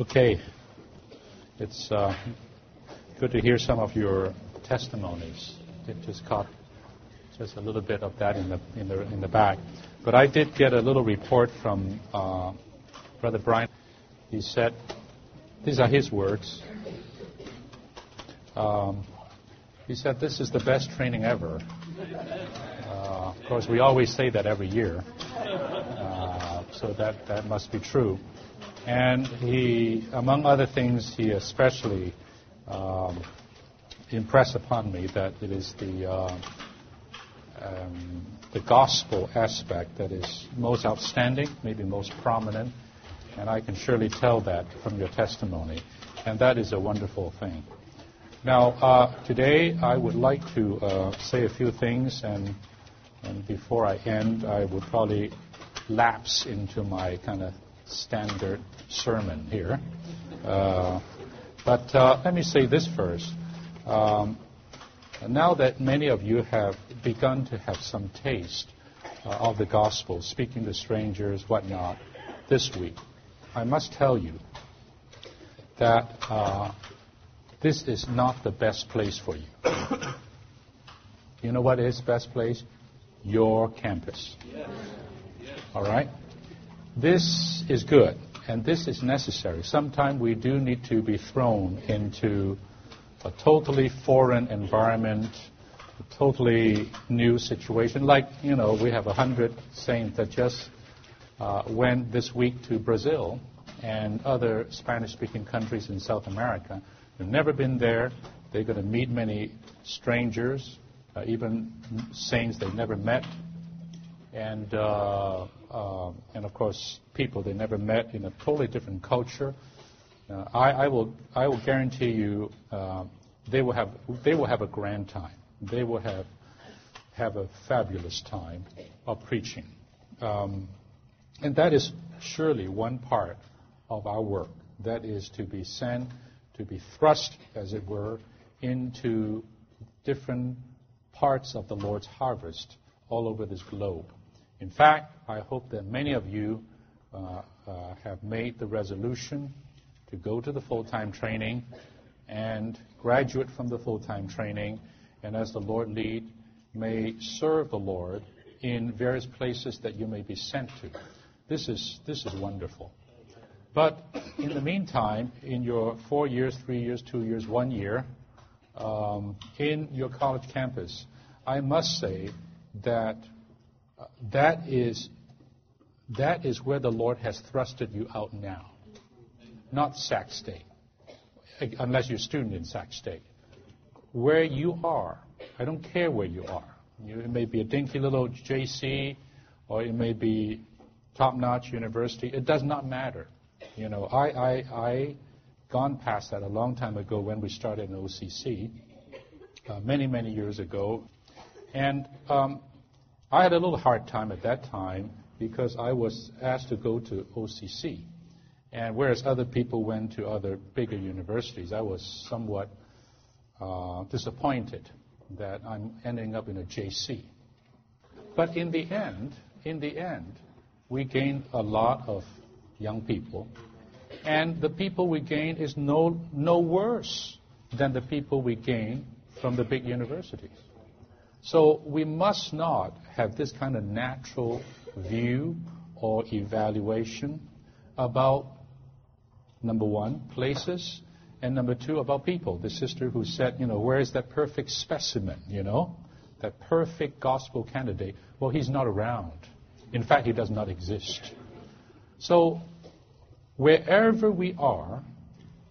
Okay. It's uh, good to hear some of your testimonies. It just caught just a little bit of that in the, in the, in the back. But I did get a little report from uh, Brother Brian. He said, these are his words. Um, he said, This is the best training ever. Uh, of course, we always say that every year. Uh, so that, that must be true. And he, among other things, he especially um, impressed upon me that it is the, uh, um, the gospel aspect that is most outstanding, maybe most prominent, and I can surely tell that from your testimony, and that is a wonderful thing. Now, uh, today I would like to uh, say a few things, and, and before I end, I would probably lapse into my kind of standard sermon here. Uh, but uh, let me say this first. Um, now that many of you have begun to have some taste uh, of the gospel, speaking to strangers, whatnot, this week, I must tell you that uh, this is not the best place for you. you know what is best place? Your campus. All right? This is good, and this is necessary. Sometimes we do need to be thrown into a totally foreign environment, a totally new situation. Like, you know, we have a hundred saints that just uh, went this week to Brazil and other Spanish speaking countries in South America. They've never been there. They're going to meet many strangers, uh, even saints they've never met and uh, uh, and of course people they never met in a totally different culture. Uh, I, I, will I will guarantee you uh, they will have they will have a grand time. They will have have a fabulous time of preaching, um, and that is surely one part of our work. That is to be sent, to be thrust, as it were, into different parts of the Lord's harvest all over this globe. In fact, I hope that many of you uh, uh, have made the resolution to go to the full time training and graduate from the full time training, and as the Lord lead, may serve the Lord in various places that you may be sent to. This is, this is wonderful. But in the meantime, in your four years, three years, two years, one year, um, in your college campus, I must say that that is that is where the Lord has thrusted you out now, not Sac State, unless you're a student in Sac State. Where you are, I don't care where you are. It may be a dinky little JC, or it may be top-notch university. It does not matter. You know, I, I, I gone past that a long time ago when we started in OCC, uh, many, many years ago. And um, I had a little hard time at that time because I was asked to go to OCC. And whereas other people went to other bigger universities, I was somewhat uh, disappointed that I'm ending up in a JC. But in the end, in the end, we gained a lot of young people, and the people we gain is no, no worse than the people we gain from the big universities. So we must not have this kind of natural view or evaluation about, number one, places, and number two, about people. The sister who said, you know, where is that perfect specimen, you know, that perfect gospel candidate? Well, he's not around. In fact, he does not exist. So, wherever we are,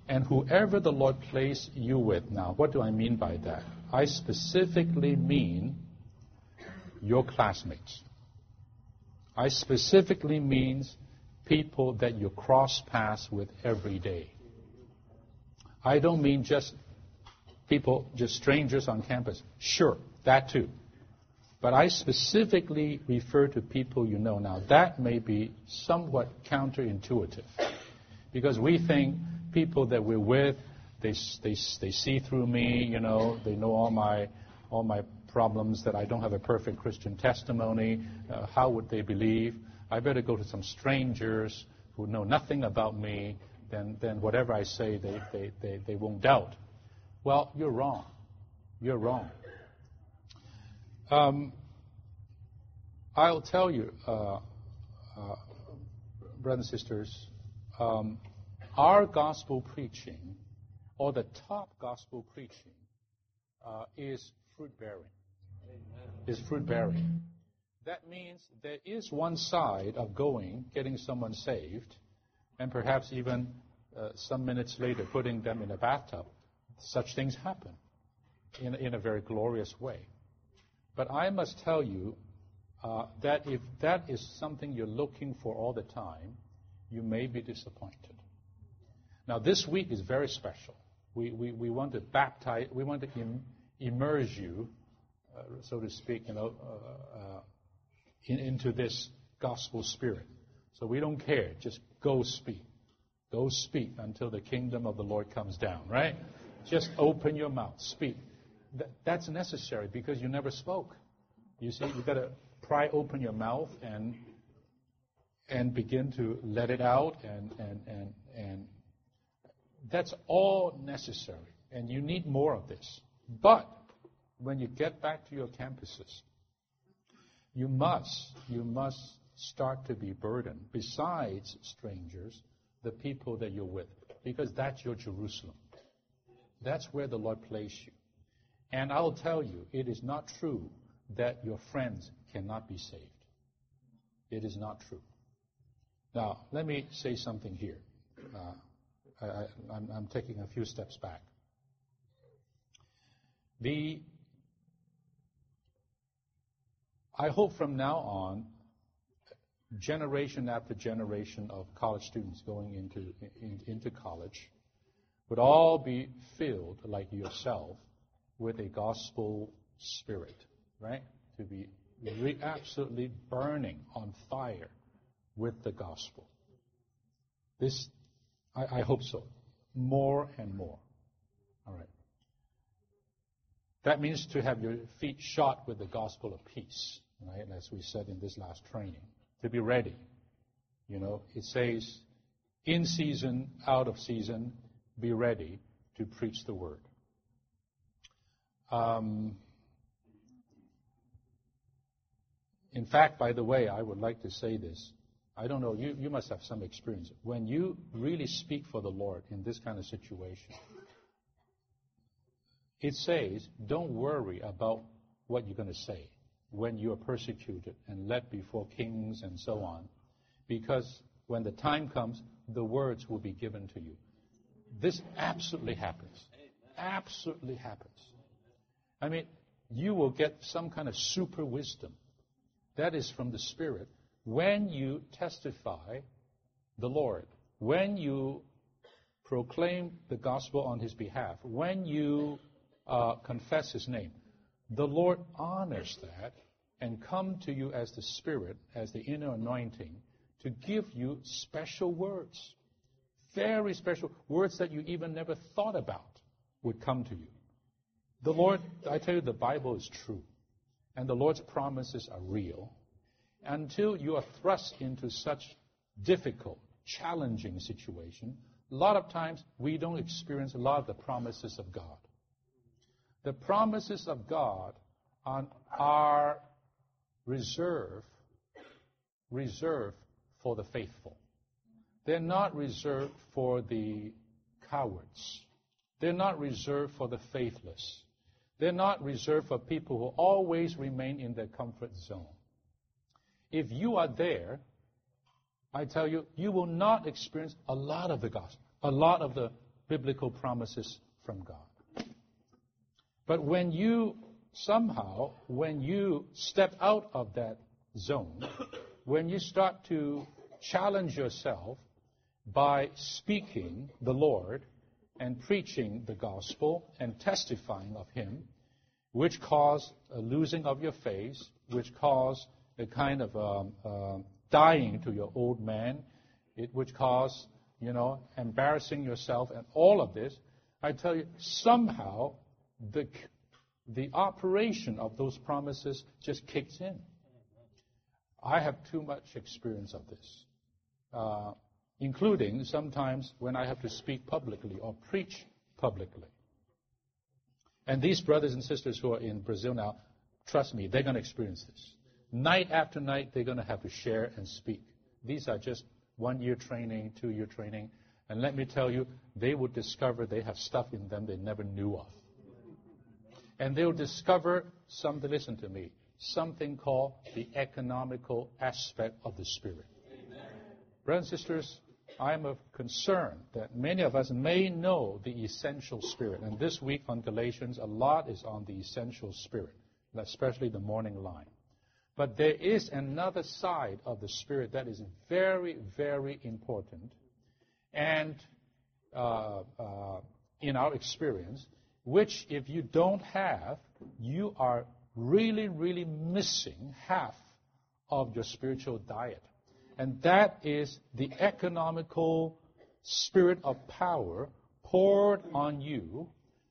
and whoever the Lord placed you with now, what do I mean by that? I specifically mean your classmates. I specifically means people that you cross paths with every day. I don't mean just people, just strangers on campus. Sure, that too. But I specifically refer to people you know. Now, that may be somewhat counterintuitive because we think people that we're with they, they, they see through me, you know, they know all my, all my problems, that I don't have a perfect Christian testimony. Uh, how would they believe? I better go to some strangers who know nothing about me then, then whatever I say, they, they, they, they won't doubt. Well, you're wrong. You're wrong. Um, I'll tell you, uh, uh, brothers and sisters, um, our gospel preaching, or the top gospel preaching, uh, is fruit bearing. Is fruit bearing. That means there is one side of going, getting someone saved, and perhaps even uh, some minutes later putting them in a bathtub. Such things happen in, in a very glorious way. But I must tell you uh, that if that is something you're looking for all the time, you may be disappointed. Now, this week is very special. We, we, we want to baptize, we want to Im- immerse you, so to speak, you know, uh, uh in, into this gospel spirit. So we don't care. Just go speak. Go speak until the kingdom of the Lord comes down, right? Just open your mouth, speak. Th- that's necessary because you never spoke. You see, you've got to pry open your mouth and and begin to let it out and and and and that's all necessary. And you need more of this. But when you get back to your campuses, you must, you must start to be burdened, besides strangers, the people that you're with, because that's your Jerusalem. That's where the Lord placed you. And I'll tell you, it is not true that your friends cannot be saved. It is not true. Now, let me say something here. Uh, I, am taking a few steps back. The I hope from now on, generation after generation of college students going into, in, into college would all be filled, like yourself, with a gospel spirit, right? To be re- absolutely burning on fire with the gospel. This, I, I hope so. More and more. All right. That means to have your feet shod with the gospel of peace, right? As we said in this last training, to be ready. You know, it says, in season, out of season, be ready to preach the word. Um, in fact, by the way, I would like to say this. I don't know, you, you must have some experience. When you really speak for the Lord in this kind of situation, it says, don't worry about what you're going to say when you are persecuted and led before kings and so on, because when the time comes, the words will be given to you. This absolutely happens. Absolutely happens. I mean, you will get some kind of super wisdom. That is from the Spirit when you testify the Lord, when you proclaim the gospel on His behalf, when you uh, confess his name. The Lord honors that and come to you as the Spirit, as the inner anointing, to give you special words. Very special words that you even never thought about would come to you. The Lord, I tell you, the Bible is true. And the Lord's promises are real. Until you are thrust into such difficult, challenging situation, a lot of times we don't experience a lot of the promises of God. The promises of God are reserved, reserved for the faithful. They're not reserved for the cowards. They're not reserved for the faithless. They're not reserved for people who always remain in their comfort zone. If you are there, I tell you, you will not experience a lot of the gospel, a lot of the biblical promises from God. But when you somehow, when you step out of that zone, when you start to challenge yourself by speaking the Lord and preaching the gospel and testifying of Him, which cause a losing of your face, which cause a kind of um, uh, dying to your old man, it, which cause, you know, embarrassing yourself and all of this, I tell you, somehow the, the operation of those promises just kicks in. I have too much experience of this. Uh, including sometimes when I have to speak publicly or preach publicly. And these brothers and sisters who are in Brazil now, trust me, they're going to experience this. Night after night, they're going to have to share and speak. These are just one year training, two year training. And let me tell you, they will discover they have stuff in them they never knew of. And they'll discover something, listen to me, something called the economical aspect of the Spirit. Brothers and sisters, I am of concern that many of us may know the essential spirit. And this week on Galatians, a lot is on the essential spirit, especially the morning line. But there is another side of the spirit that is very, very important. And uh, uh, in our experience, which if you don't have, you are really, really missing half of your spiritual diet. And that is the economical spirit of power poured on you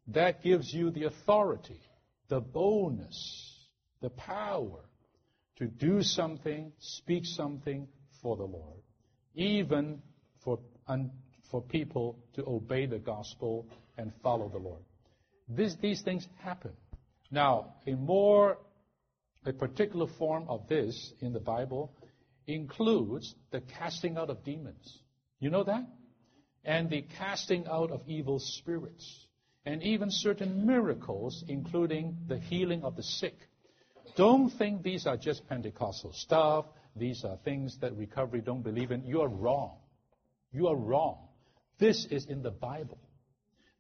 that gives you the authority, the boldness, the power to do something, speak something for the Lord, even for, for people to obey the gospel and follow the Lord. This, these things happen. Now, a more, a particular form of this in the Bible includes the casting out of demons. You know that? And the casting out of evil spirits. And even certain miracles, including the healing of the sick. Don't think these are just Pentecostal stuff. These are things that recovery don't believe in. You are wrong. You are wrong. This is in the Bible.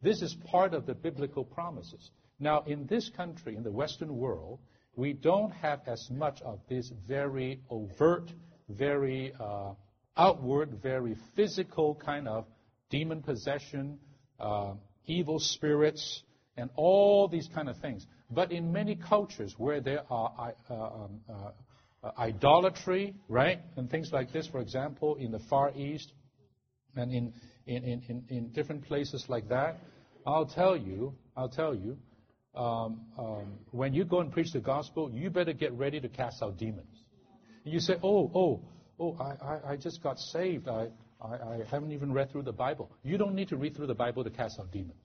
This is part of the biblical promises. Now, in this country, in the Western world, we don't have as much of this very overt very uh, outward, very physical kind of demon possession, uh, evil spirits, and all these kind of things. But in many cultures where there are uh, um, uh, idolatry, right, and things like this, for example, in the Far East and in, in, in, in different places like that, I'll tell you, I'll tell you, um, um, when you go and preach the gospel, you better get ready to cast out demons. And you say, oh, oh, oh, I, I, I just got saved. I, I, I haven't even read through the Bible. You don't need to read through the Bible to cast out demons.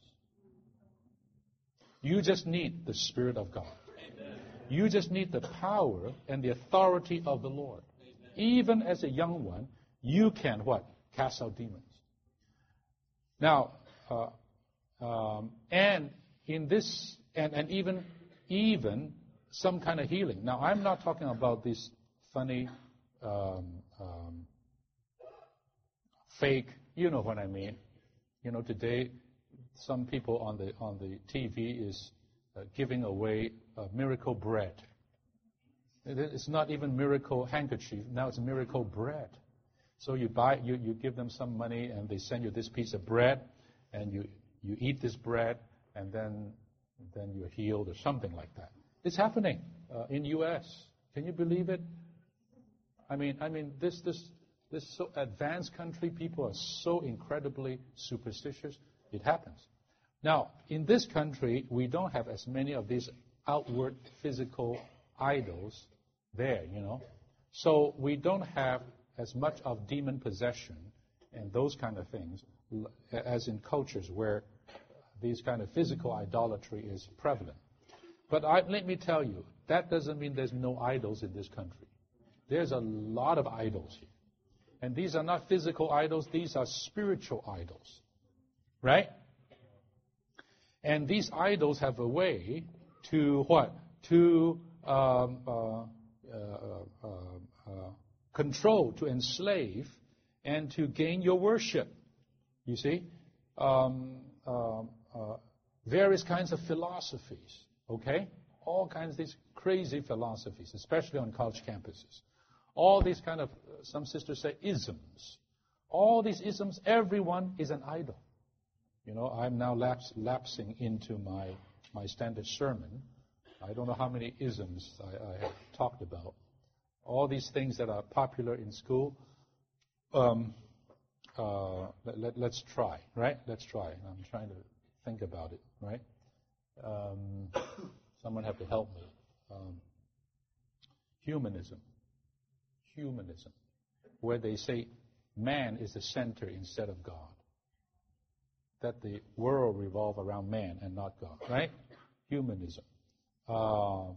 You just need the Spirit of God. You just need the power and the authority of the Lord. Even as a young one, you can what? Cast out demons. Now, uh, um, and in this, and, and even even some kind of healing. Now, I'm not talking about these funny, um, um, fake. You know what I mean. You know, today some people on the on the TV is uh, giving away uh, miracle bread. It's not even miracle handkerchief. Now it's miracle bread. So you buy, you, you give them some money, and they send you this piece of bread, and you you eat this bread, and then then you're healed or something like that. It's happening uh, in U.S. Can you believe it? I mean, I mean, this, this, this so advanced country, people are so incredibly superstitious. It happens. Now, in this country, we don't have as many of these outward physical idols there, you know. So we don't have as much of demon possession and those kind of things as in cultures where these kind of physical idolatry is prevalent. But I, let me tell you, that doesn't mean there's no idols in this country. There's a lot of idols here. And these are not physical idols, these are spiritual idols. Right? And these idols have a way to what? To um, uh, uh, uh, uh control, to enslave, and to gain your worship. You see? Um, um uh, various kinds of philosophies. Okay? All kinds of these crazy philosophies, especially on college campuses. All these kind of, some sisters say isms. All these isms, everyone is an idol. You know, I'm now laps, lapsing into my, my standard sermon. I don't know how many isms I, I have talked about. All these things that are popular in school. Um, uh, let, us try, right? Let's try. I'm trying to think about it, right? Um, someone have to help me. Um, humanism humanism, where they say man is the center instead of God. That the world revolve around man and not God, right? Humanism. Uh,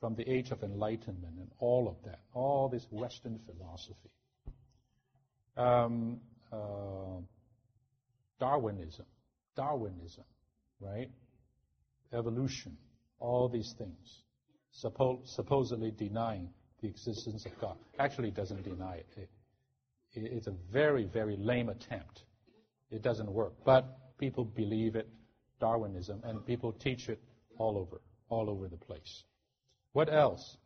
from the age of enlightenment and all of that, all this Western philosophy. Um, uh, Darwinism, Darwinism, right? Evolution, all these things, suppo- supposedly denying the existence of God. Actually, it doesn't deny it. it. It's a very, very lame attempt. It doesn't work. But people believe it, Darwinism, and people teach it all over, all over the place. What else?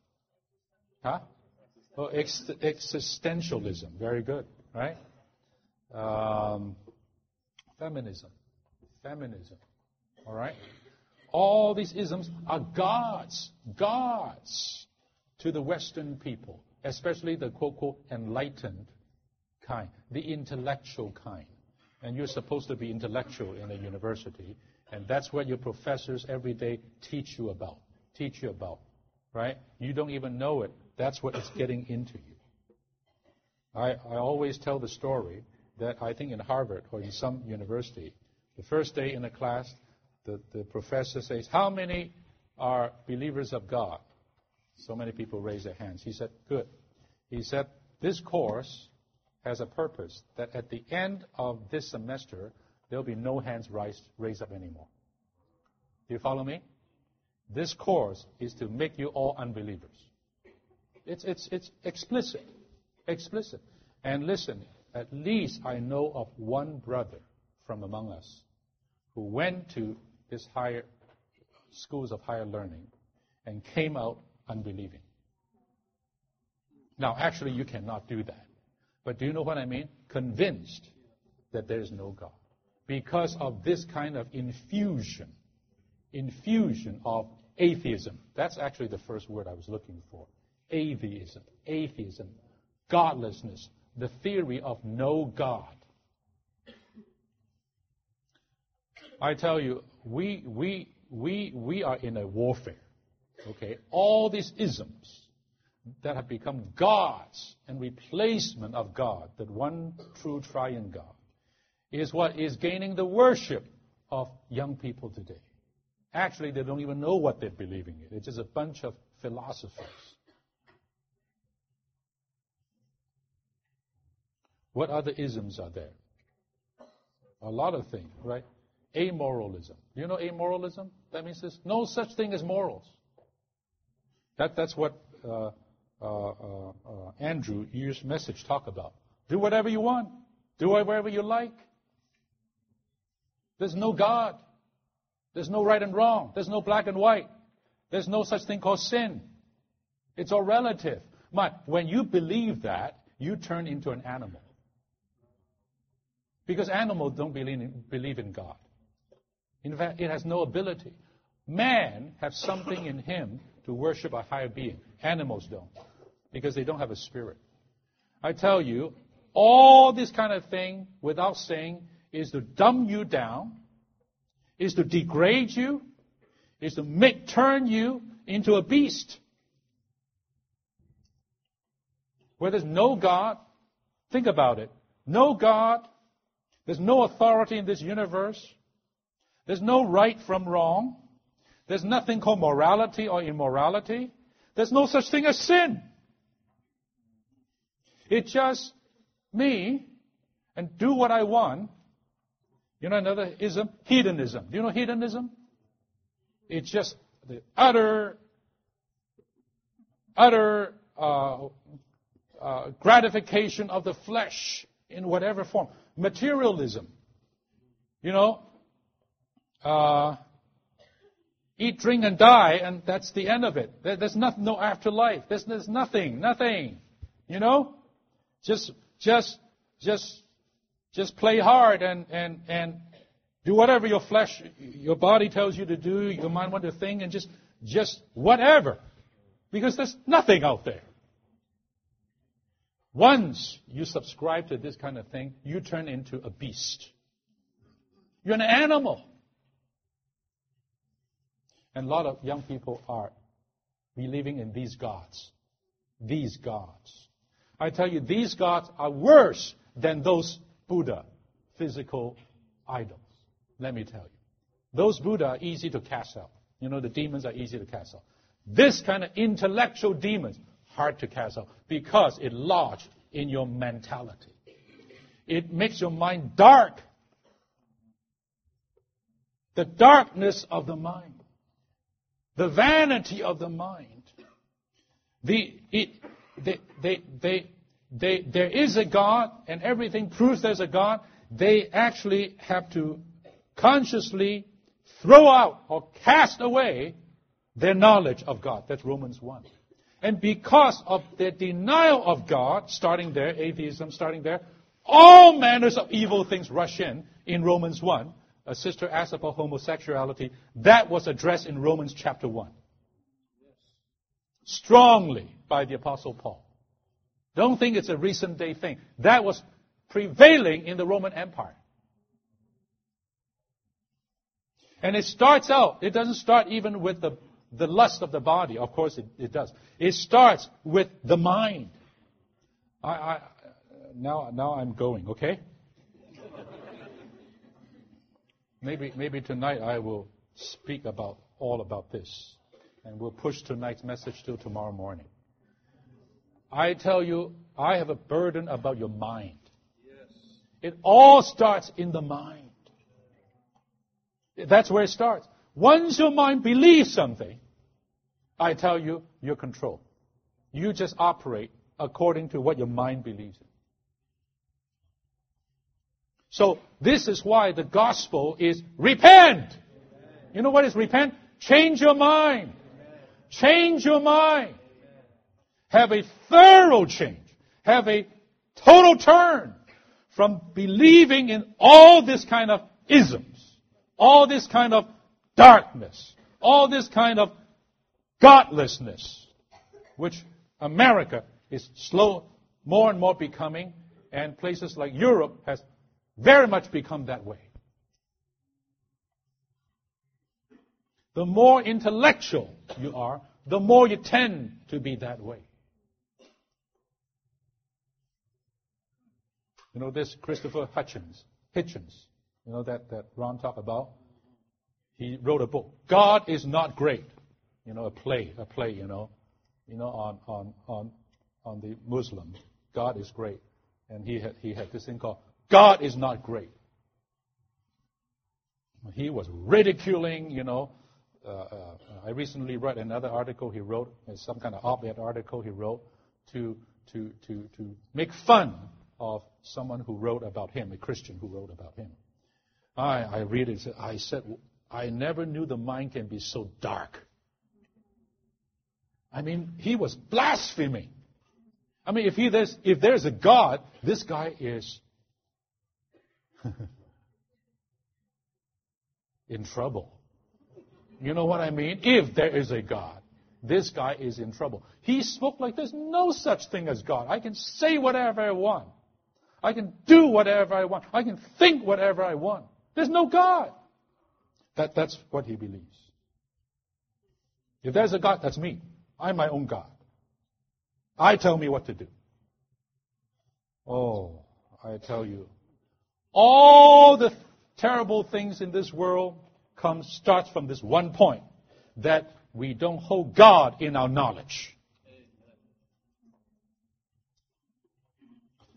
Huh? Oh, ex- existentialism. Very good, right? Um, feminism. Feminism. All right? All these isms are gods. Gods to the Western people, especially the quote, quote, enlightened kind, the intellectual kind. And you're supposed to be intellectual in a university, and that's what your professors every day teach you about. Teach you about right? You don't even know it. That's what is getting into you. I, I always tell the story that I think in Harvard or in some university, the first day in the class, the, the professor says, How many are believers of God? So many people raise their hands. He said, Good. He said, This course has a purpose that at the end of this semester, there'll be no hands raised, raised up anymore. Do you follow me? This course is to make you all unbelievers. It's, it's, it's explicit. Explicit. And listen, at least I know of one brother from among us who went to this higher schools of higher learning and came out unbelieving. Now, actually, you cannot do that. But do you know what I mean? Convinced that there is no God. Because of this kind of infusion infusion of atheism. That's actually the first word I was looking for. Atheism. Atheism. Godlessness. The theory of no God. I tell you, we, we, we, we are in a warfare. Okay? All these isms that have become gods and replacement of God, that one true triune God, is what is gaining the worship of young people today. Actually, they don't even know what they're believing in. It's just a bunch of philosophers. What other isms are there? A lot of things, right? Amoralism. Do you know amoralism? That means there's no such thing as morals. That, that's what uh, uh, uh, Andrew, year's message, talk about. Do whatever you want. Do whatever you like. There's no God. There's no right and wrong. There's no black and white. There's no such thing called sin. It's all relative. But when you believe that, you turn into an animal. Because animals don't believe in, believe in God. In fact, it has no ability. Man has something in him to worship a higher being. Animals don't. Because they don't have a spirit. I tell you, all this kind of thing, without saying, is to dumb you down is to degrade you, is to make turn you into a beast. Where there's no God, think about it. No God, there's no authority in this universe. There's no right from wrong. There's nothing called morality or immorality. There's no such thing as sin. It's just me and do what I want you know another ism? Hedonism. Do you know hedonism? It's just the utter, utter uh, uh, gratification of the flesh in whatever form. Materialism. You know, uh, eat, drink, and die, and that's the end of it. There, there's no afterlife. There's, there's nothing, nothing. You know, just, just, just just play hard and, and, and do whatever your flesh, your body tells you to do, your mind wants to think, and just, just whatever. Because there's nothing out there. Once you subscribe to this kind of thing, you turn into a beast. You're an animal. And a lot of young people are believing in these gods. These gods. I tell you, these gods are worse than those Buddha physical idols. Let me tell you. Those Buddha are easy to cast out. You know, the demons are easy to cast out. This kind of intellectual demons, hard to cast out because it lodged in your mentality. It makes your mind dark. The darkness of the mind. The vanity of the mind. The, it, they, they, they, they, there is a God and everything proves there's a God. They actually have to consciously throw out or cast away their knowledge of God. That's Romans 1. And because of their denial of God, starting there, atheism starting there, all manners of evil things rush in in Romans 1. A sister asked about homosexuality. That was addressed in Romans chapter 1. Strongly by the Apostle Paul. Don't think it's a recent day thing. That was prevailing in the Roman Empire. And it starts out, it doesn't start even with the, the lust of the body. Of course, it, it does. It starts with the mind. I, I, now, now I'm going, okay? maybe, maybe tonight I will speak about all about this. And we'll push tonight's message till tomorrow morning. I tell you, I have a burden about your mind. Yes. It all starts in the mind. That's where it starts. Once your mind believes something, I tell you, you're controlled. You just operate according to what your mind believes in. So this is why the gospel is repent. You know what is repent? Change your mind. Change your mind. Have a thorough change. Have a total turn from believing in all this kind of isms all this kind of darkness, all this kind of godlessness, which America is slow, more and more becoming, and places like Europe has very much become that way. The more intellectual you are, the more you tend to be that way. You know this Christopher Hutchins, Hitchens, you know that, that Ron talked about? He wrote a book. God is not great. You know, a play, a play, you know, you know, on, on, on, on the Muslim. God is great. And he had, he had this thing called God is not great. He was ridiculing, you know. Uh, uh, I recently read another article he wrote, some kind of op-ed article he wrote to, to, to, to make fun of someone who wrote about him, a Christian who wrote about him. I, I read it. I said, I never knew the mind can be so dark. I mean, he was blaspheming. I mean, if, he, there's, if there's a God, this guy is in trouble. You know what I mean? If there is a God, this guy is in trouble. He spoke like there's no such thing as God. I can say whatever I want. I can do whatever I want. I can think whatever I want. There's no God. That, that's what he believes. If there's a God, that's me. I'm my own God. I tell me what to do. Oh, I tell you, all the terrible things in this world comes starts from this one point that we don't hold God in our knowledge.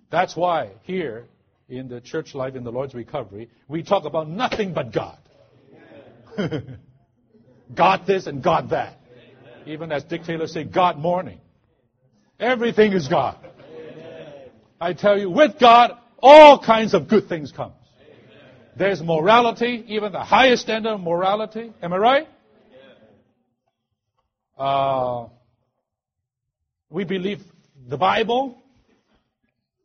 That's why here in the church life in the Lord's recovery, we talk about nothing but God. God this and God that. Even as Dick Taylor said, God morning. Everything is God. I tell you, with God, all kinds of good things come. There's morality, even the highest standard of morality. Am I right? Uh, we believe the Bible,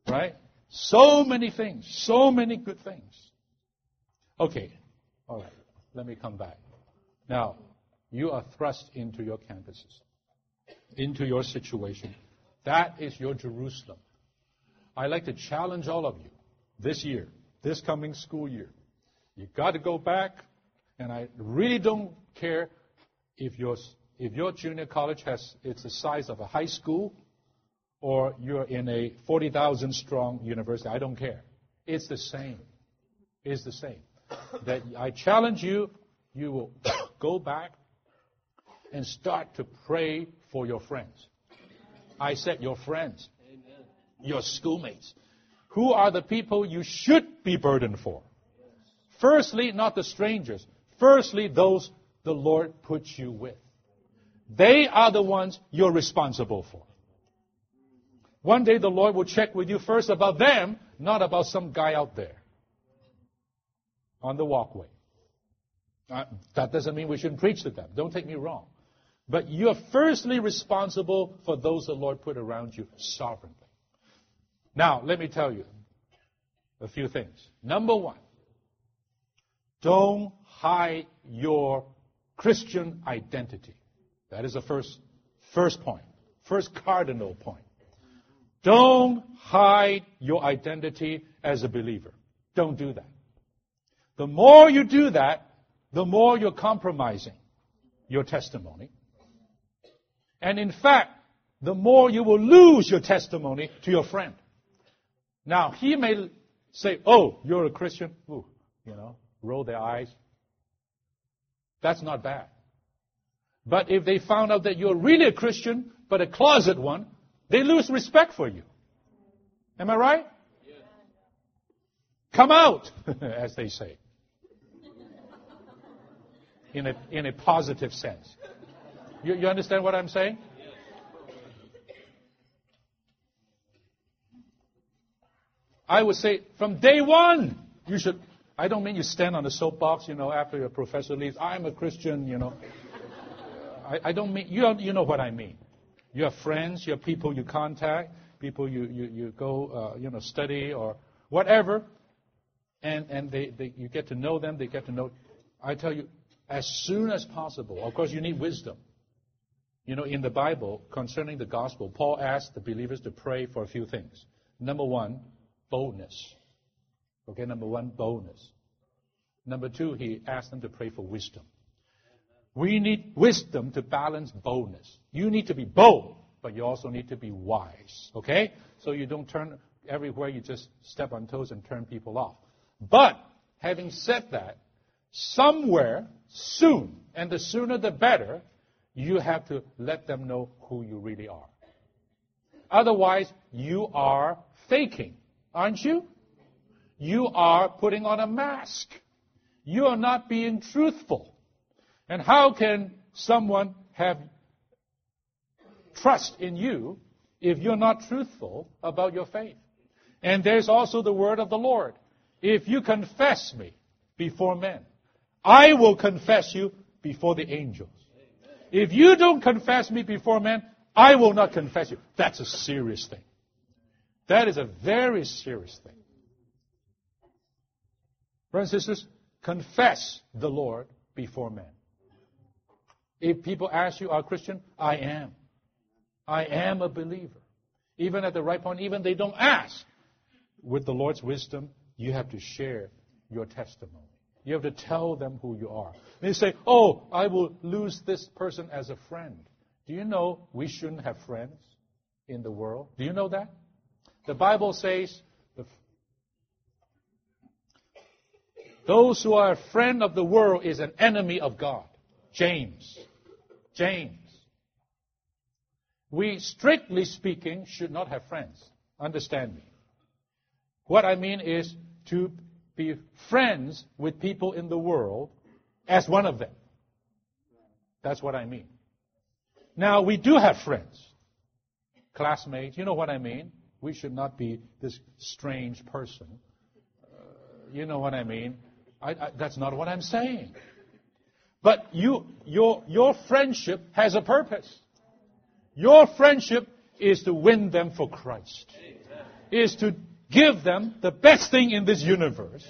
right? So many things, so many good things. Okay, all right. Let me come back. Now, you are thrust into your campuses, into your situation. That is your Jerusalem. I like to challenge all of you this year, this coming school year. You've got to go back, and I really don't care if your, if your junior college has it's the size of a high school or you're in a 40,000 strong university. I don't care. It's the same. It's the same. That I challenge you, you will go back and start to pray for your friends. I said your friends, your schoolmates. Who are the people you should be burdened for? Firstly, not the strangers. Firstly, those the Lord puts you with. They are the ones you're responsible for. One day the Lord will check with you first about them, not about some guy out there on the walkway. Uh, that doesn't mean we shouldn't preach to them. Don't take me wrong. But you're firstly responsible for those the Lord put around you sovereignly. Now, let me tell you a few things. Number one, don't hide your Christian identity. That is the first, first point, first cardinal point. Don't hide your identity as a believer. Don't do that. The more you do that, the more you're compromising your testimony. And in fact, the more you will lose your testimony to your friend. Now, he may say, Oh, you're a Christian. Ooh, you know, roll their eyes. That's not bad. But if they found out that you're really a Christian, but a closet one, they lose respect for you. Am I right? Come out, as they say. In a, in a positive sense. You, you understand what I'm saying? I would say from day one, you should. I don't mean you stand on the soapbox, you know, after your professor leaves. I'm a Christian, you know. I, I don't mean you. You know what I mean. You have friends, you have people you contact, people you you, you go, uh, you know, study or whatever, and and they, they you get to know them. They get to know. I tell you, as soon as possible. Of course, you need wisdom. You know, in the Bible, concerning the gospel, Paul asked the believers to pray for a few things. Number one, boldness. Okay, number one, boldness. Number two, he asked them to pray for wisdom. We need wisdom to balance boldness. You need to be bold, but you also need to be wise. Okay? So you don't turn everywhere, you just step on toes and turn people off. But, having said that, somewhere, soon, and the sooner the better, you have to let them know who you really are. Otherwise, you are faking, aren't you? You are putting on a mask. You are not being truthful. And how can someone have trust in you if you're not truthful about your faith? And there's also the word of the Lord. If you confess me before men, I will confess you before the angels. If you don't confess me before men, I will not confess you. That's a serious thing. That is a very serious thing. Brothers and sisters, confess the Lord before men. If people ask you, are Christian? I am. I am a believer. Even at the right point, even they don't ask. With the Lord's wisdom, you have to share your testimony. You have to tell them who you are. They say, Oh, I will lose this person as a friend. Do you know we shouldn't have friends in the world? Do you know that? The Bible says, those who are a friend of the world is an enemy of God. James. James. We, strictly speaking, should not have friends. Understand me. What I mean is to be friends with people in the world as one of them. That's what I mean. Now, we do have friends, classmates, you know what I mean? We should not be this strange person. Uh, you know what I mean? I, I, that's not what I'm saying. But you, your, your friendship has a purpose. Your friendship is to win them for Christ. Is to give them the best thing in this universe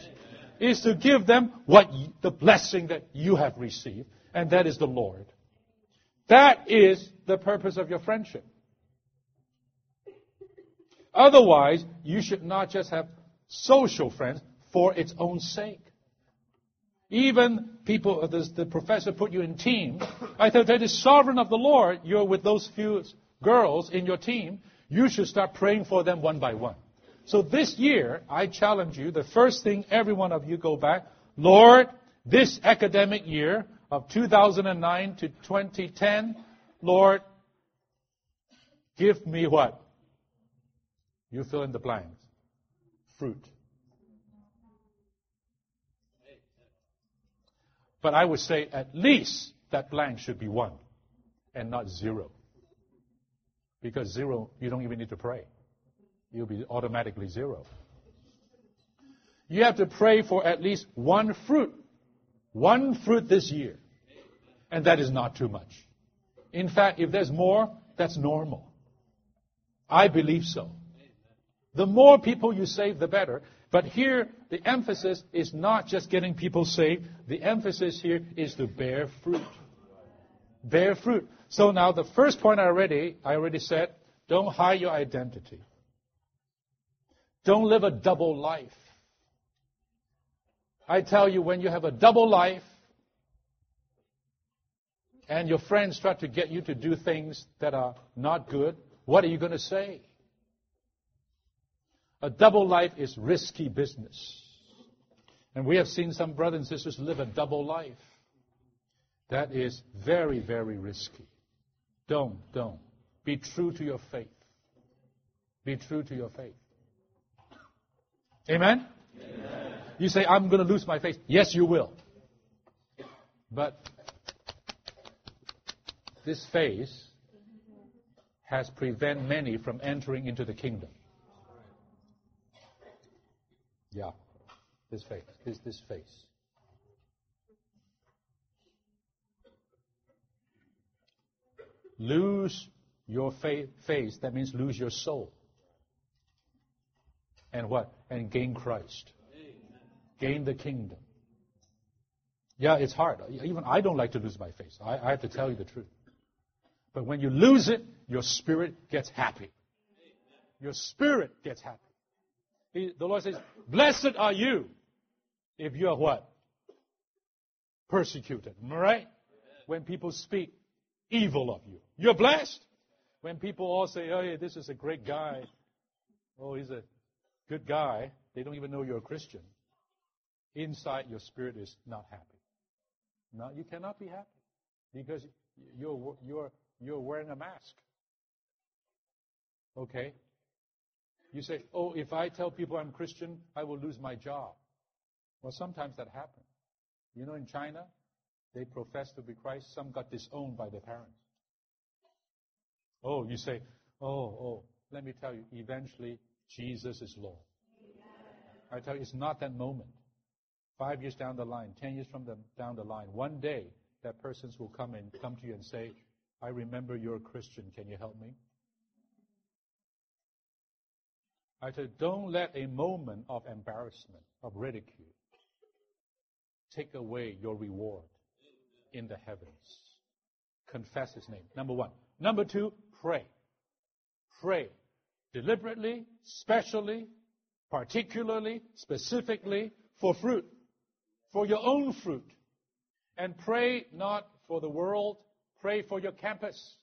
is to give them what the blessing that you have received, and that is the Lord. That is the purpose of your friendship. Otherwise, you should not just have social friends for its own sake. Even people, the, the professor put you in teams. I thought that is sovereign of the Lord. You're with those few girls in your team. You should start praying for them one by one. So this year, I challenge you, the first thing every one of you go back, Lord, this academic year of 2009 to 2010, Lord, give me what? You fill in the blanks. Fruit. But I would say at least that blank should be one and not zero. Because zero, you don't even need to pray. You'll be automatically zero. You have to pray for at least one fruit. One fruit this year. And that is not too much. In fact, if there's more, that's normal. I believe so. The more people you save, the better. But here, the emphasis is not just getting people saved. The emphasis here is to bear fruit. Bear fruit. So now the first point I already, I already said, don't hide your identity. Don't live a double life. I tell you, when you have a double life, and your friends try to get you to do things that are not good, what are you going to say? A double life is risky business. And we have seen some brothers and sisters live a double life. That is very, very risky. Don't, don't. Be true to your faith. Be true to your faith. Amen? Amen. You say, I'm going to lose my faith. Yes, you will. But this faith has prevented many from entering into the kingdom. Yeah, this face, this, this face. Lose your fa- face, that means lose your soul. And what? And gain Christ. Gain the kingdom. Yeah, it's hard. Even I don't like to lose my face. I, I have to tell you the truth. But when you lose it, your spirit gets happy. Your spirit gets happy. He, the Lord says, Blessed are you if you are what? Persecuted. Right? When people speak evil of you. You're blessed. When people all say, oh, yeah, this is a great guy. Oh, he's a good guy. They don't even know you're a Christian. Inside, your spirit is not happy. No, you cannot be happy because you're, you're, you're wearing a mask. Okay? You say, oh, if I tell people I'm Christian, I will lose my job. Well, sometimes that happens. You know, in China, they profess to be Christ. Some got disowned by their parents. Oh, you say, oh, oh, let me tell you, eventually Jesus is Lord. I tell you, it's not that moment. Five years down the line, ten years from the, down the line, one day that persons will come and come to you and say, I remember you're a Christian. Can you help me? I said, don't let a moment of embarrassment, of ridicule, take away your reward in the heavens. Confess his name. Number one. Number two, pray. Pray. Deliberately, specially, particularly, specifically for fruit. For your own fruit. And pray not for the world, pray for your campus.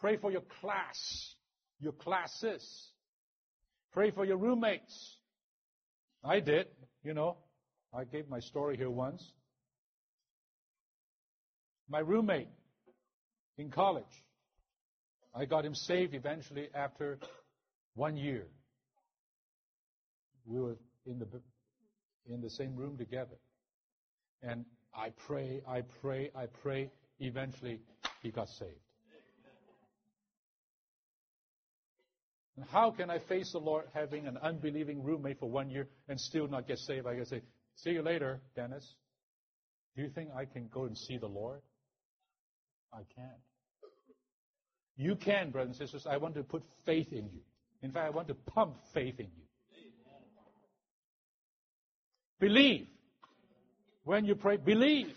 Pray for your class, your classes Pray for your roommates. I did, you know. I gave my story here once. My roommate in college, I got him saved eventually after one year. We were in the in the same room together. And I pray, I pray, I pray. Eventually, he got saved. And how can I face the Lord having an unbelieving roommate for one year and still not get saved? I can say, see you later, Dennis. Do you think I can go and see the Lord? I can't. You can, brothers and sisters. I want to put faith in you. In fact, I want to pump faith in you. Believe. When you pray, believe.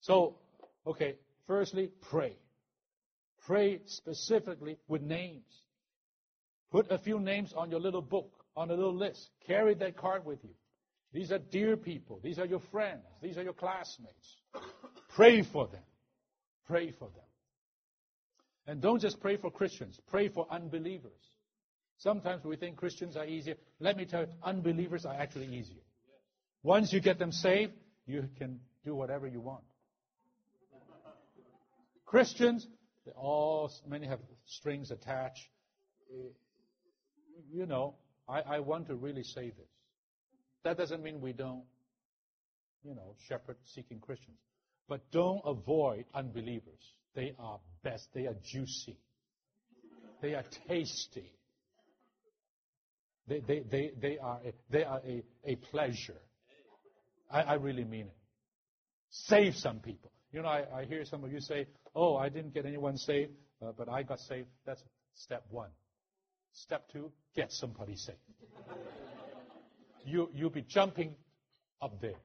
So, okay, firstly, pray. Pray specifically with names. Put a few names on your little book, on a little list. Carry that card with you. These are dear people. These are your friends. These are your classmates. Pray for them. Pray for them. And don't just pray for Christians, pray for unbelievers. Sometimes we think Christians are easier. Let me tell you, unbelievers are actually easier. Once you get them saved, you can do whatever you want. Christians, all many have strings attached. You know, I, I want to really say this. That doesn't mean we don't, you know, shepherd seeking Christians. But don't avoid unbelievers. They are best. They are juicy. They are tasty. They, they, they, they are, a, they are a, a pleasure. I, I really mean it. Save some people. You know, I, I hear some of you say, oh, I didn't get anyone saved, uh, but I got saved. That's step one. Step two, get somebody saved. you, you'll be jumping up there.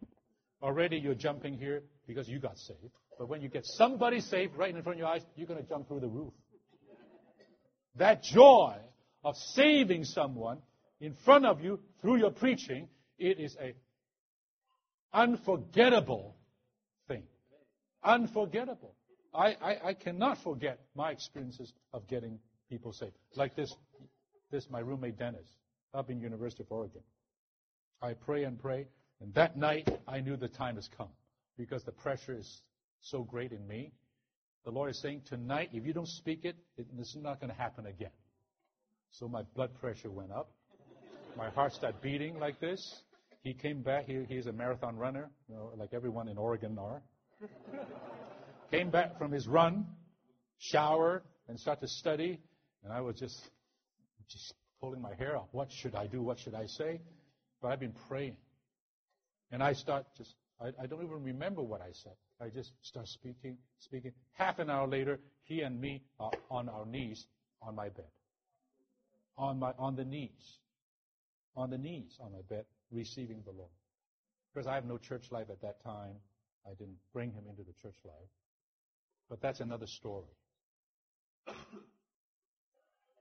Already you're jumping here because you got saved. But when you get somebody saved right in front of your eyes, you're going to jump through the roof. That joy of saving someone in front of you through your preaching, it is a unforgettable thing. Unforgettable. I, I, I cannot forget my experiences of getting people saved. Like this, this my roommate Dennis up in University of Oregon. I pray and pray, and that night I knew the time has come because the pressure is so great in me. The Lord is saying, tonight, if you don't speak it, it this is not going to happen again. So my blood pressure went up. My heart started beating like this. He came back. He, he's a marathon runner, you know, like everyone in Oregon are. Came back from his run, showered, and started to study. And I was just, just pulling my hair out. What should I do? What should I say? But I've been praying. And I start just, I, I don't even remember what I said. I just start speaking, speaking. Half an hour later, he and me are on our knees on my bed. On my, on the knees. On the knees on my bed, receiving the Lord. Because I have no church life at that time. I didn't bring him into the church life. But that's another story.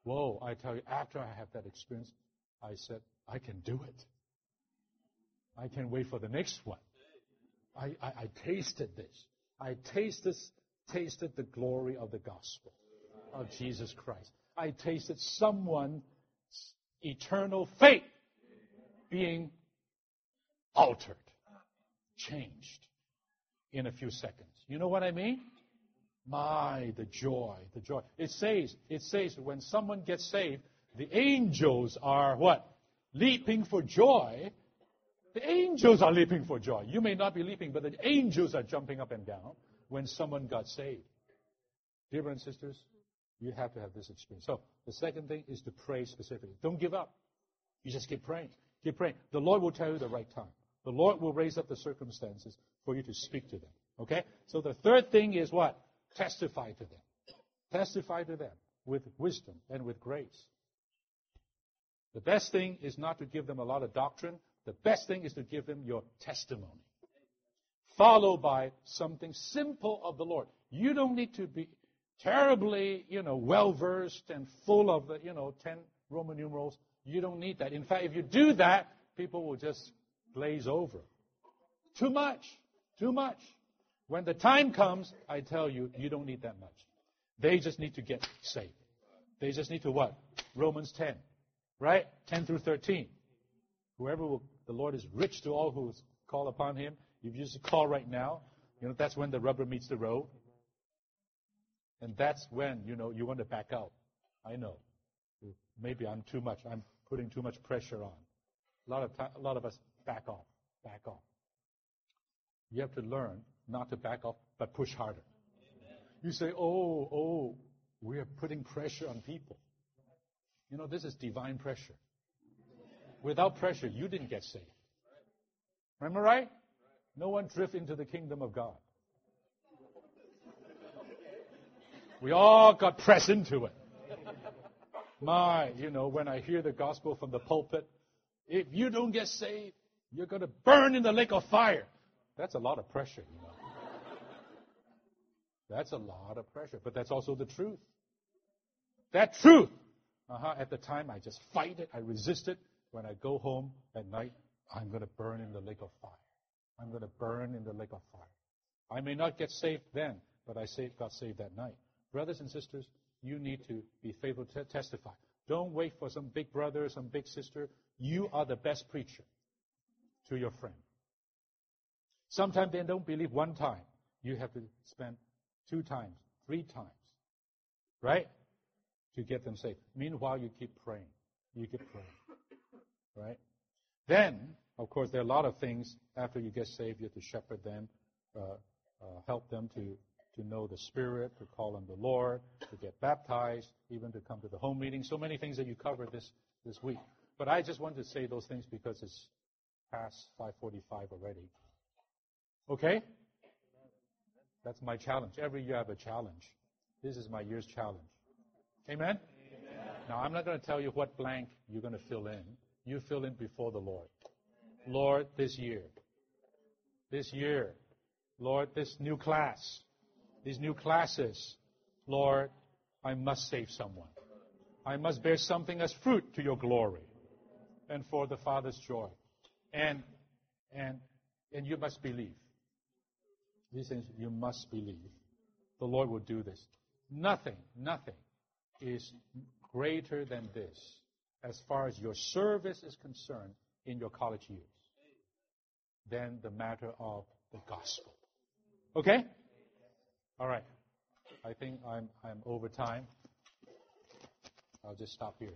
Whoa, I tell you, after I have that experience, I said, I can do it. I can't wait for the next one. I, I, I tasted this. I tasted, tasted the glory of the gospel of Jesus Christ. I tasted someone's eternal fate being altered, changed in a few seconds. You know what I mean? My, the joy, the joy. It says, it says when someone gets saved, the angels are what? Leaping for joy the angels are leaping for joy. You may not be leaping, but the angels are jumping up and down when someone got saved. Dear brothers and sisters, you have to have this experience. So the second thing is to pray specifically. Don't give up. You just keep praying. Keep praying. The Lord will tell you the right time. The Lord will raise up the circumstances for you to speak to them. Okay? So the third thing is what? Testify to them. Testify to them with wisdom and with grace. The best thing is not to give them a lot of doctrine, the best thing is to give them your testimony, followed by something simple of the Lord. You don't need to be terribly, you know, well versed and full of the, you know, 10 Roman numerals. You don't need that. In fact, if you do that, people will just glaze over. Too much. Too much. When the time comes, I tell you, you don't need that much. They just need to get saved. They just need to what? Romans 10. Right? 10 through 13. Whoever will, the Lord is rich to all who call upon him. If you just call right now, you know, that's when the rubber meets the road. And that's when, you know, you want to back out. I know. Maybe I'm too much. I'm putting too much pressure on. A lot of, time, a lot of us back off, back off. You have to learn not to back off, but push harder. You say, oh, oh, we are putting pressure on people. You know, this is divine pressure. Without pressure, you didn't get saved. Remember right? No one drift into the kingdom of God. We all got pressed into it. My, you know, when I hear the gospel from the pulpit, if you don't get saved, you're going to burn in the lake of fire. That's a lot of pressure, you know. That's a lot of pressure, but that's also the truth. That truth. Uh-huh. At the time, I just fight it, I resist it, when I go home at night, I'm going to burn in the lake of fire. I'm going to burn in the lake of fire. I may not get saved then, but I got saved that night. Brothers and sisters, you need to be faithful to testify. Don't wait for some big brother, some big sister. You are the best preacher to your friend. Sometimes they don't believe one time. You have to spend two times, three times, right? To get them saved. Meanwhile, you keep praying. You keep praying, right? Then, of course, there are a lot of things after you get saved. You have to shepherd them, uh, uh, help them to to know the Spirit, to call on the Lord, to get baptized, even to come to the home meeting. So many things that you covered this, this week. But I just wanted to say those things because it's past 545 already. Okay? That's my challenge. Every year I have a challenge. This is my year's challenge. Amen? Amen? Now, I'm not going to tell you what blank you're going to fill in. You fill in before the Lord. Lord, this year. This year. Lord, this new class these new classes, Lord, I must save someone. I must bear something as fruit to your glory and for the Father's joy. And, and, and you must believe. These things you must believe. The Lord will do this. Nothing, nothing is greater than this as far as your service is concerned in your college years than the matter of the gospel. Okay? All right. I think I'm, I'm over time. I'll just stop here.